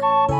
Música